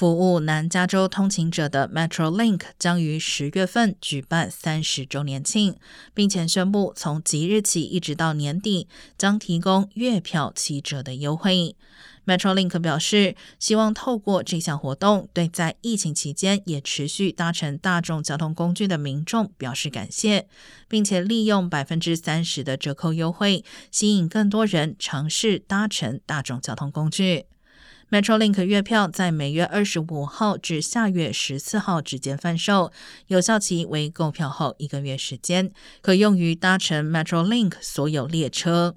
服务南加州通勤者的 MetroLink 将于十月份举办三十周年庆，并且宣布从即日起一直到年底将提供月票七折的优惠。MetroLink 表示，希望透过这项活动，对在疫情期间也持续搭乘大众交通工具的民众表示感谢，并且利用百分之三十的折扣优惠，吸引更多人尝试搭乘大众交通工具。MetroLink 月票在每月二十五号至下月十四号之间贩售，有效期为购票后一个月时间，可用于搭乘 MetroLink 所有列车。